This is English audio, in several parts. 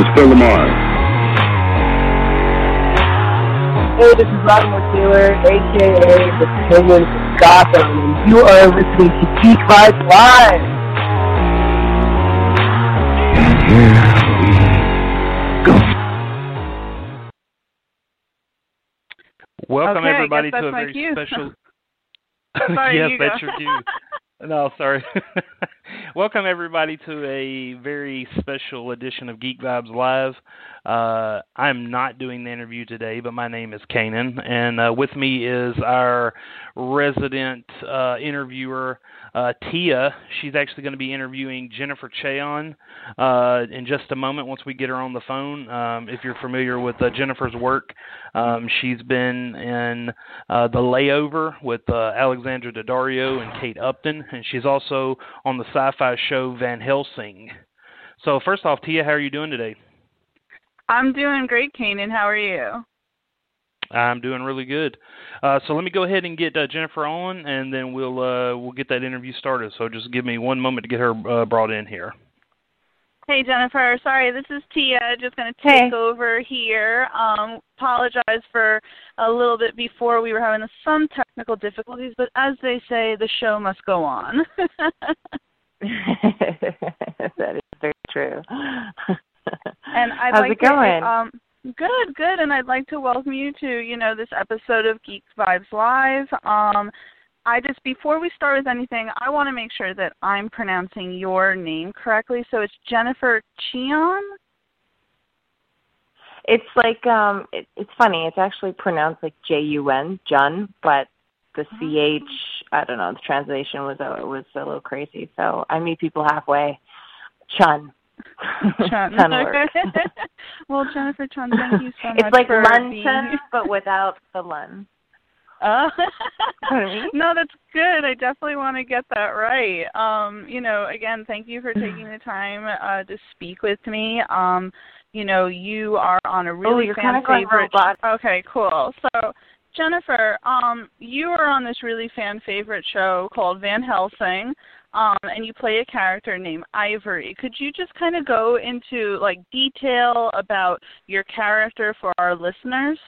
This is Phil LaMarr. Hey, this is Latimer Taylor, aka the Penguin of Gotham, and you are listening to Geek Vibes Live. Welcome Okay, I everybody guess to a my very cue. special. Sorry, yes, you that's your cue. No, sorry. Welcome everybody to a very special edition of Geek Vibes Live. Uh, I'm not doing the interview today, but my name is Kanan, and uh, with me is our resident uh, interviewer, uh, Tia. She's actually going to be interviewing Jennifer Cheon uh, in just a moment once we get her on the phone. Um, if you're familiar with uh, Jennifer's work, um, she's been in uh, The Layover with uh, Alexandra Daddario and Kate Upton, and she's also on the sci-fi show Van Helsing. So first off, Tia, how are you doing today? I'm doing great, Kanan. How are you? I'm doing really good. Uh, so let me go ahead and get uh, Jennifer on, and then we'll uh, we'll get that interview started. So just give me one moment to get her uh, brought in here. Hey, Jennifer. Sorry, this is Tia. Just going to take over here. Um, apologize for a little bit before. We were having some technical difficulties, but as they say, the show must go on. that is very true. and I'd How's like it going? To, um, good, good. And I'd like to welcome you to you know this episode of Geek Vibes Live. Um, I just before we start with anything, I want to make sure that I'm pronouncing your name correctly. So it's Jennifer Cheon. it's like um it, it's funny, it's actually pronounced like J U N, Jun, but the C H I don't know, the translation was a was a little crazy. So I meet people halfway. Chun. Chun. Well, Jennifer Chun, thank you so much it's like for Lun being Chun, here. but without the Lun. Oh. know what I mean? no, that's good. I definitely want to get that right. Um, you know, again, thank you for taking the time uh, to speak with me. Um, you know, you are on a really oh, fan of going favorite. Okay, cool. So, Jennifer, um, you are on this really fan favorite show called Van Helsing. Um, and you play a character named Ivory. Could you just kind of go into like detail about your character for our listeners?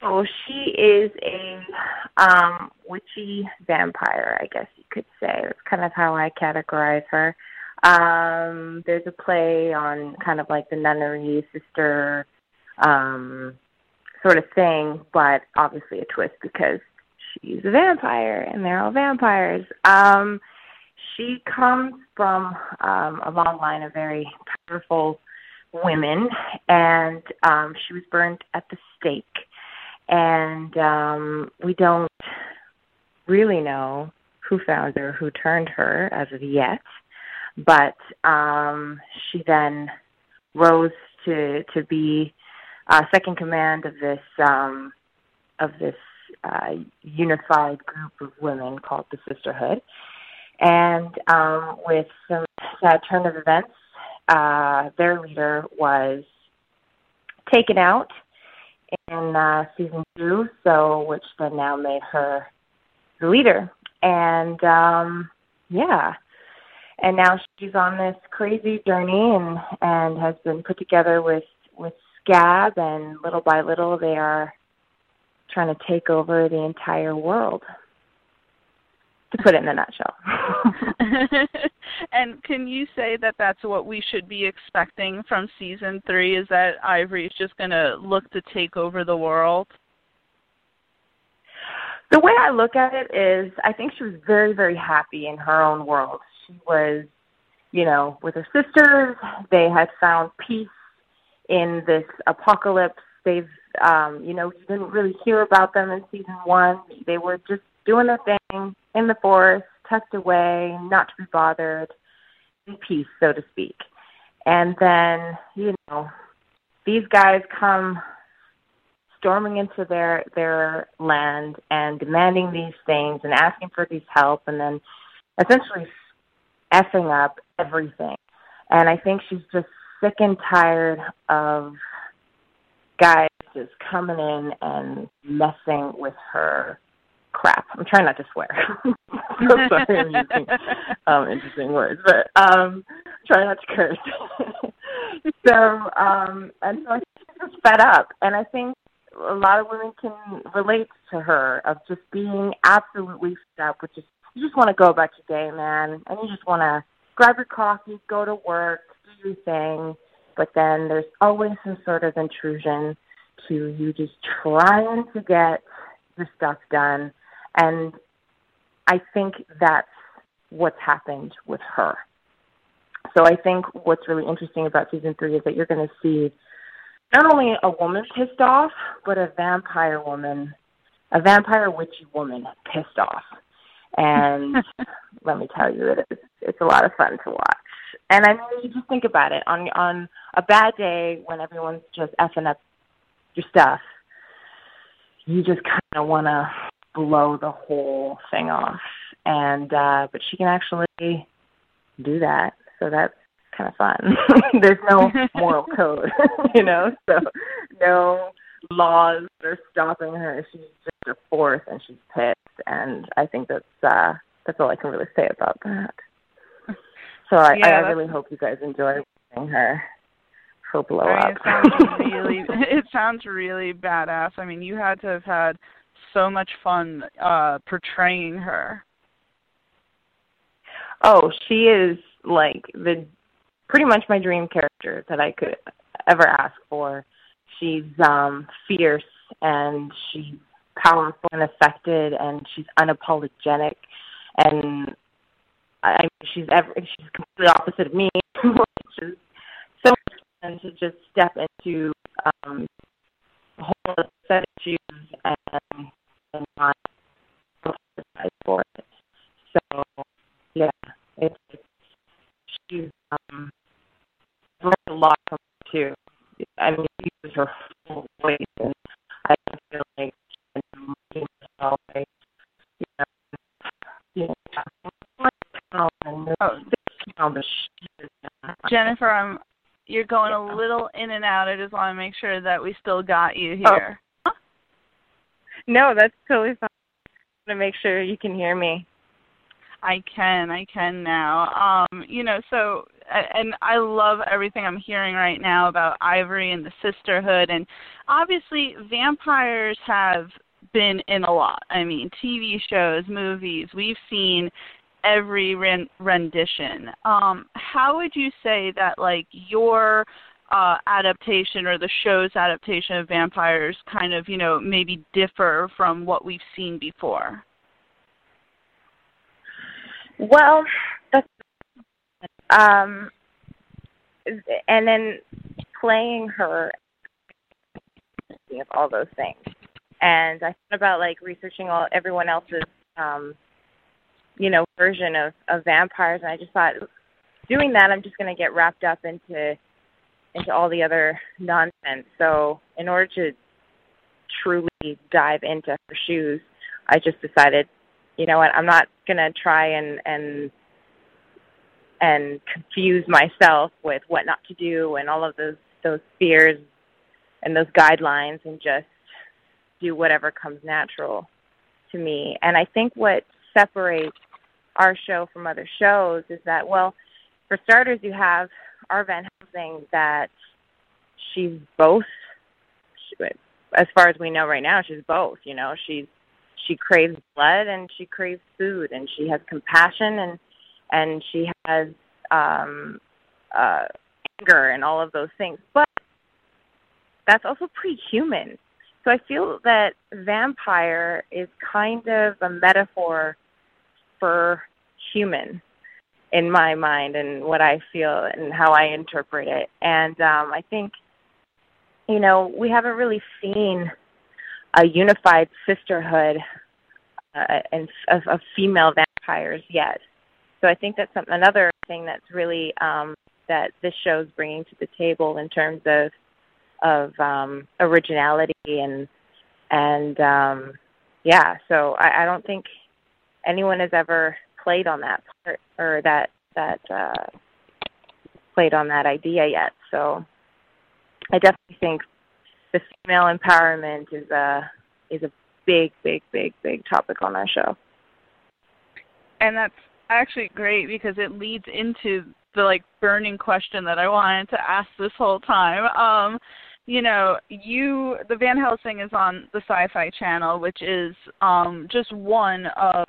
So she is a um witchy vampire, I guess you could say. That's kind of how I categorize her. Um there's a play on kind of like the nunnery sister um sort of thing, but obviously a twist because she's a vampire and they're all vampires. Um she comes from um a long line of very powerful women and um she was burned at the stake and um, we don't really know who found her, who turned her as of yet. But um, she then rose to to be uh, second command of this um, of this uh, unified group of women called the Sisterhood. And um, with some sad turn of events, uh, their leader was taken out in uh, season two, so which then now made her the leader. And um, yeah, and now she's on this crazy journey and and has been put together with with Scab, and little by little they are trying to take over the entire world. To put it in a nutshell. and can you say that that's what we should be expecting from season three? Is that Ivory is just going to look to take over the world? The way I look at it is, I think she was very, very happy in her own world. She was, you know, with her sisters. They had found peace in this apocalypse. They've, um, you know, you didn't really hear about them in season one. They were just doing their thing in the forest, tucked away, not to be bothered. in peace, so to speak. And then, you know, these guys come storming into their their land and demanding these things and asking for these help and then essentially effing up everything. And I think she's just sick and tired of guys just coming in and messing with her crap. I'm trying not to swear. so sorry I'm using um, interesting words, but um, try not to curse. so, um, and so I think she's just fed up, and I think a lot of women can relate to her of just being absolutely fed up with just you just want to go about your day, man, and you just want to grab your coffee, go to work, do your thing, but then there's always some sort of intrusion to you just trying to get your stuff done. And I think that's what's happened with her. So I think what's really interesting about season three is that you're going to see not only a woman pissed off, but a vampire woman, a vampire witchy woman pissed off. And let me tell you, it is it's a lot of fun to watch. And I mean, you just think about it on on a bad day when everyone's just effing up your stuff, you just kind of want to blow the whole thing off. And uh but she can actually do that, so that's kind of fun. There's no moral code, you know, so no laws are stopping her. She's just a force, and she's pissed. And I think that's uh that's all I can really say about that. So I, yeah, I really hope you guys enjoy watching her her blow I up. mean, it sounds really it sounds really badass. I mean, you had to have had so much fun uh portraying her. Oh, she is like the pretty much my dream character that I could ever ask for. She's um fierce and she's powerful and affected and she's unapologetic and I she's ever she's completely opposite of me, which is so much fun to just step into um a whole other set of shoes and and not apologize for it. So yeah, it's, it's she's um learned a lot from her too. I mean, she uses her full voice, and I feel like I'm myself, I, you know, you know, Oh. Jennifer, I'm you're going a little in and out. I just want to make sure that we still got you here. Oh. No, that's totally fine. I want to make sure you can hear me. I can, I can now. Um, you know, so and I love everything I'm hearing right now about Ivory and the sisterhood and obviously vampires have been in a lot. I mean, TV shows, movies, we've seen every rendition. Um, how would you say that like your uh, adaptation or the show's adaptation of vampires kind of you know maybe differ from what we've seen before? Well, that's um, and then playing her of all those things. And I thought about like researching all everyone else's um you know version of of vampires and I just thought doing that I'm just going to get wrapped up into into all the other nonsense. So, in order to truly dive into her shoes, I just decided, you know what, I'm not going to try and and and confuse myself with what not to do and all of those those fears and those guidelines and just do whatever comes natural to me. And I think what separates our show from other shows is that well, for starters you have our Van Helsing that she's both as far as we know right now she's both, you know, she's she craves blood and she craves food and she has compassion and and she has um uh anger and all of those things. But that's also pretty human so i feel that vampire is kind of a metaphor human in my mind and what i feel and how i interpret it and um i think you know we haven't really seen a unified sisterhood uh, and of, of female vampires yet. So I think that's some, another thing that's really um, that this show's bringing to the table in terms of of um, originality and and um, yeah. So I, I don't think anyone has ever played on that part or that that uh, played on that idea yet. So I definitely think the female empowerment is a is a big, big, big, big topic on our show. And that's actually great because it leads into the like burning question that I wanted to ask this whole time. Um, you know, you the Van Helsing is on the Syfy Channel, which is um, just one of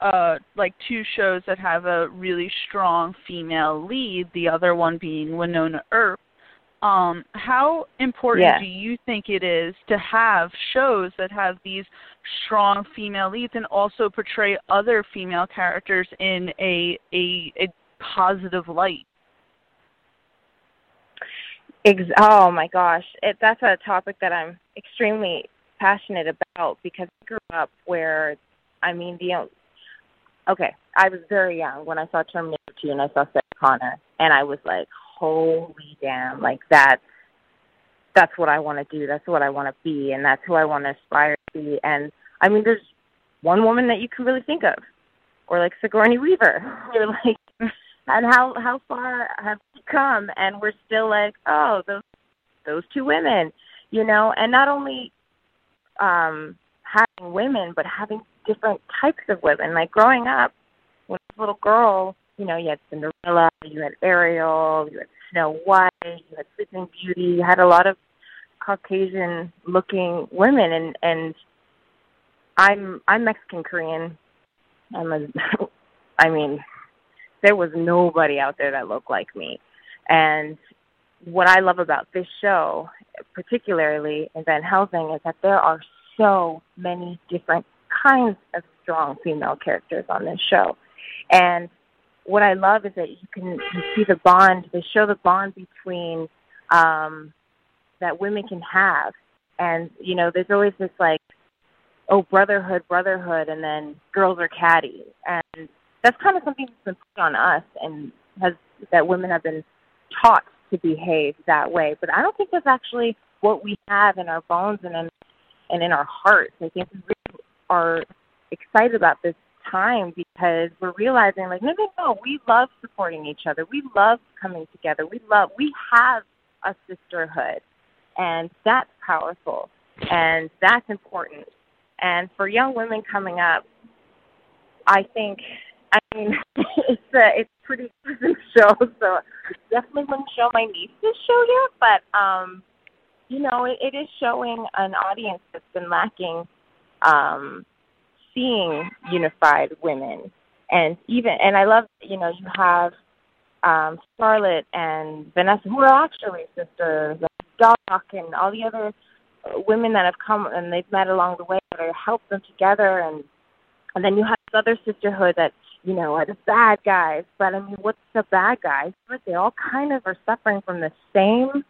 uh, like two shows that have a really strong female lead. The other one being Wynonna Earp. Um, how important yeah. do you think it is to have shows that have these strong female leads and also portray other female characters in a a, a positive light? Ex- oh my gosh, it, that's a topic that I'm extremely passionate about because I grew up where, I mean, the okay, I was very young when I saw Terminator 2 and I saw Sarah Connor, and I was like, holy damn, like that. That's what I want to do. That's what I want to be, and that's who I want to aspire to be. And I mean, there's one woman that you can really think of, or like Sigourney Weaver, or like, and how how far have come, and we're still like, oh, those those two women, you know, and not only um having women, but having different types of women. Like growing up, when I was a little girl, you know, you had Cinderella, you had Ariel, you had Snow White, you had Sleeping Beauty, you had a lot of Caucasian looking women and and I'm I'm Mexican Korean. I'm a I mean, there was nobody out there that looked like me. And what I love about this show, particularly in Van Helsing, is that there are so many different kinds of strong female characters on this show. And what I love is that you can you see the bond. They show the bond between um, that women can have, and you know, there's always this like, oh, brotherhood, brotherhood, and then girls are catty, and that's kind of something that's been put on us, and has that women have been taught to behave that way. But I don't think that's actually what we have in our bones and in and in our hearts. I think we really are excited about this time because we're realizing like no no no we love supporting each other. We love coming together. We love we have a sisterhood. And that's powerful. And that's important. And for young women coming up i think i mean it's a it's pretty exclusive show so definitely wouldn't show my niece this show yet but um you know it, it is showing an audience that's been lacking um seeing unified women. And even and I love you know you have um Scarlett and Vanessa who are actually sisters Doc and all the other women that have come and they've met along the way that have helped them together. And and then you have this other sisterhood that you know are the bad guys but I mean what's the bad guys but they all kind of are suffering from the same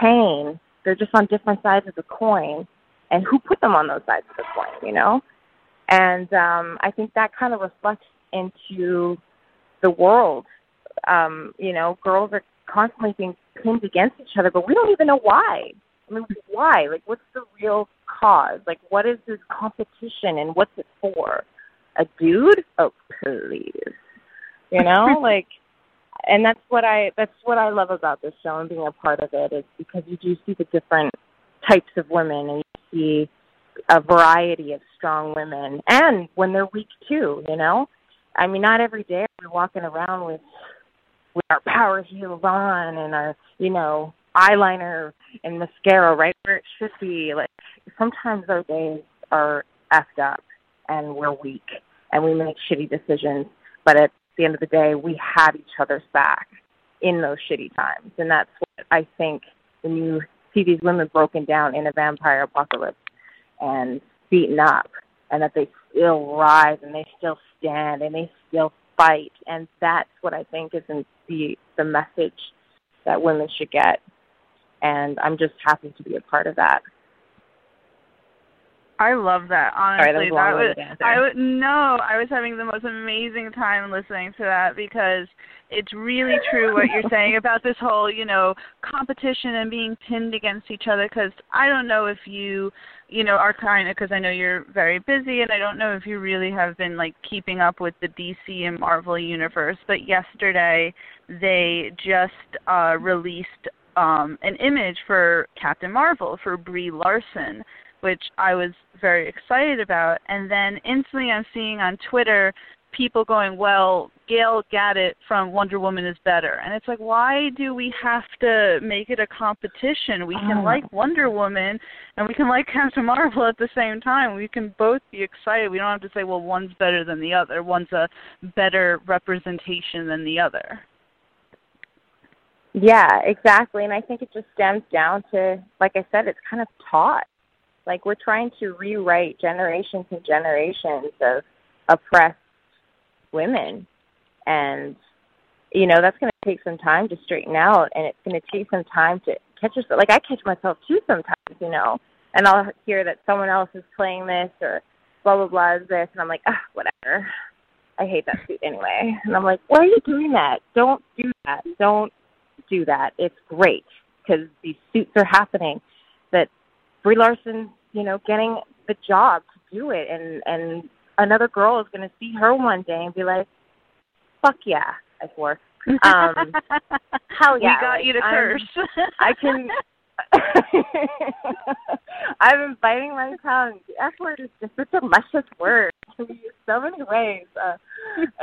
pain they're just on different sides of the coin and who put them on those sides of the coin you know and um, I think that kind of reflects into the world. Um, you know, girls are constantly being pinned against each other, but we don't even know why. I mean, why? Like, what's the real cause? Like, what is this competition and what's it for? A dude? Oh, please. You know, like, and that's what I that's what I love about this show and being a part of it is because you do see the different types of women and you see a variety of strong women and when they're weak too, you know? I mean not every day we're walking around with with our power heels on and our, you know, eyeliner and mascara right where it should be. Like sometimes our days are effed up and we're weak and we make shitty decisions. But at the end of the day we have each other's back in those shitty times. And that's what I think when you see these women broken down in a vampire apocalypse and beaten up and that they still rise and they still stand and they still fight and that's what I think is in the the message that women should get and I'm just happy to be a part of that. I love that. Honestly, Sorry, that was, that was I would no, I was having the most amazing time listening to that because it's really true what you're saying about this whole, you know, competition and being pinned against each other cuz I don't know if you, you know, are kind of cuz I know you're very busy and I don't know if you really have been like keeping up with the DC and Marvel universe, but yesterday they just uh released um an image for Captain Marvel for Brie Larson which I was very excited about. And then instantly I'm seeing on Twitter people going, well, Gal Gadot from Wonder Woman is better. And it's like, why do we have to make it a competition? We can Oh. like Wonder Woman and we can like Captain Marvel at the same time. We can both be excited. We don't have to say, well, one's better than the other. One's a better representation than the other. Yeah, exactly. And I think it just stems down to, like I said, it's kind of taught. Like we're trying to rewrite generations and generations of oppressed women. And, you know, that's going to take some time to straighten out. And it's going to take some time to catch yourself. Like I catch myself too sometimes, you know, and I'll hear that someone else is playing this or blah, blah, blah is this. And I'm like, ah, whatever. I hate that suit anyway. And I'm like, why are you doing that? Don't do that. Don't do that. It's great because these suits are happening. Brie Larson, you know, getting the job to do it, and and another girl is going to see her one day and be like, "Fuck yeah, I swore." Um, hell yeah, we got like, you to curse. I can. I've been biting my tongue. The F word is just such a luscious word. It can be used so many ways. Uh,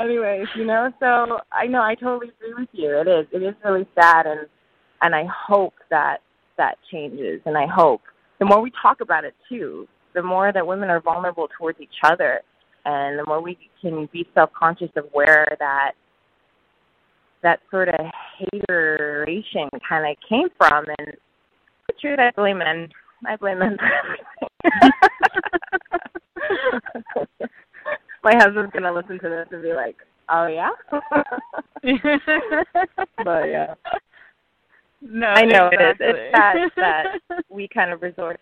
anyways, you know, so I know I totally agree with you. It is. It is really sad, and and I hope that that changes. And I hope the more we talk about it too, the more that women are vulnerable towards each other, and the more we can be self conscious of where that that sort of hateration kind of came from. And the truth, I blame men. I blame men for everything. My husband's gonna listen to this and be like, "Oh yeah," but yeah, no, I know exactly. it is. It's sad that we kind of resort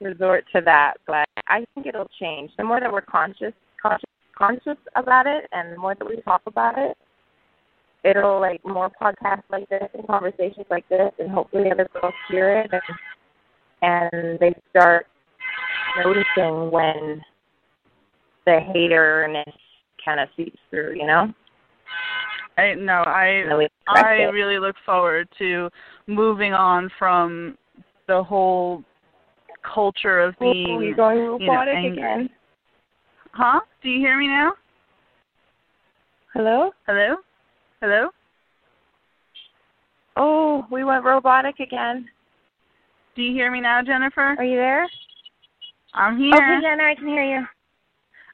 resort to that, but I think it'll change. The more that we're conscious, conscious, conscious about it, and the more that we talk about it, it'll like more podcasts like this and conversations like this, and hopefully other girls hear it and and they start noticing when the haterness kind of seeps through, you know. I no, I And then we correct I it. really look forward to moving on from the whole culture of Ooh, being you're going you know, robotic angry. again. Huh? Do you hear me now? Hello? Hello? Hello? Oh, we went robotic again. Do you hear me now, Jennifer? Are you there? I'm here. Okay, yeah, now I can hear you.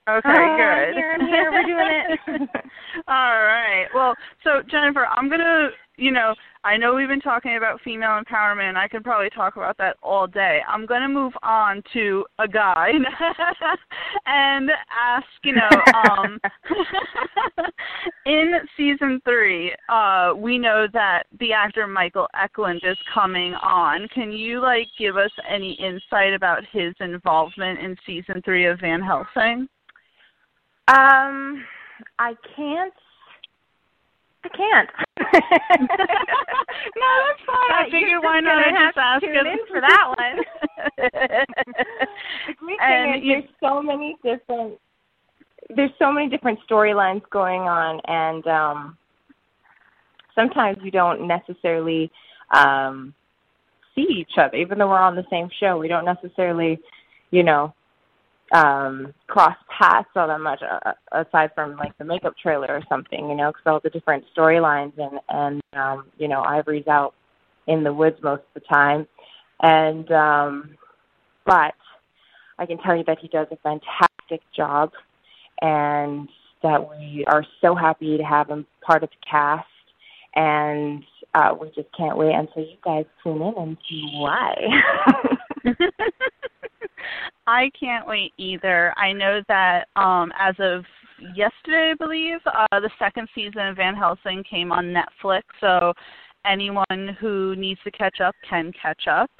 Okay, Oh, good. Here, I'm here. We're doing it. All right. Well, so Jennifer, I'm gonna, you know, I know we've been talking about female empowerment. and I could probably talk about that all day. I'm gonna move on to a guy and ask, you know, um, in season three, uh, we know that the actor Michael Eklund is coming on. Can you like give us any insight about his involvement in season three of Van Helsing? Um, I can't. I can't. no, that's fine. I figured you're why not? I have just to ask tune it. in for that one. the great And thing is you- there's so many different there's so many different storylines going on and um sometimes we don't necessarily um see each other even though we're on the same show we don't necessarily you know um cross paths all that much uh, aside from like the makeup trailer or something you know because all the different storylines and and um you know ivory's out in the woods most of the time. And um but i can tell you that he does a fantastic job and that we are so happy to have him part of the cast. And uh we just can't wait until you guys tune in and see why I can't wait either. I know that um as of yesterday, I believe, uh the second season of Van Helsing came on Netflix, so anyone who needs to catch up can catch up.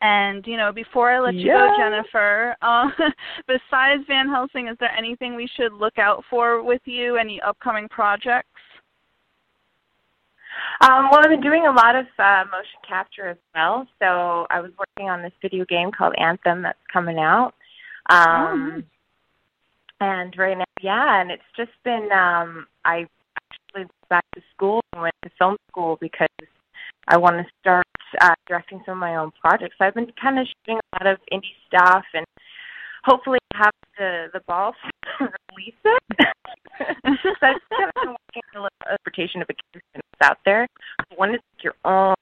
And you know, before I let you Yeah. go, Jennifer, uh, besides Van Helsing, is there anything we should look out for with you? Any upcoming projects? Um, well, I've been doing a lot of uh, motion capture as well. So I was working on this video game called Anthem that's coming out. Um, And right now, yeah, and it's just been. Um, I actually went back to school and went to film school because I want to start uh, directing some of my own projects. So I've been kind of shooting a lot of indie stuff and hopefully have the the balls to release it. so I've kind of been working on a little interpretation of a out there. I want to make your own.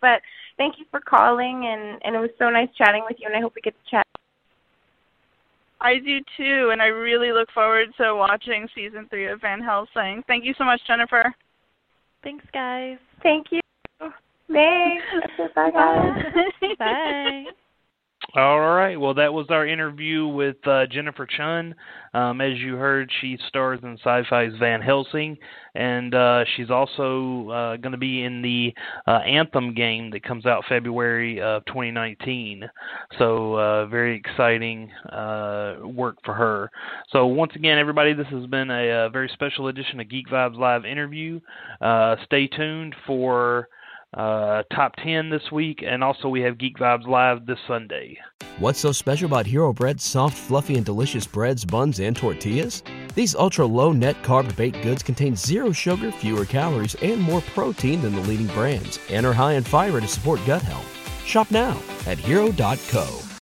But thank you for calling, and and it was so nice chatting with you, and I hope we get to chat. I do too, and I really look forward to watching season three of Van Helsing. Thank you so much, Jennifer. Thanks, guys. Thank you. Thanks. Bye, guys. Bye. All right. Well, that was our interview with uh, Jennifer Chun. Um, as you heard, she stars in Syfy's Van Helsing, and uh, she's also uh, going to be in the uh, Anthem game that comes out February of 2019. So, uh, very exciting uh, work for her. So, once again, everybody, this has been a, uh very special edition of Geek Vibes Live interview. Uh, stay tuned for uh, top 10 this week, and also we have Geek Vibes Live this Sunday. What's so special about Hero Bread's soft, fluffy, and delicious breads, buns, and tortillas? These ultra low net carb baked goods contain zero sugar, fewer calories, and more protein than the leading brands, and are high in fiber to support gut health. Shop now at hero.co.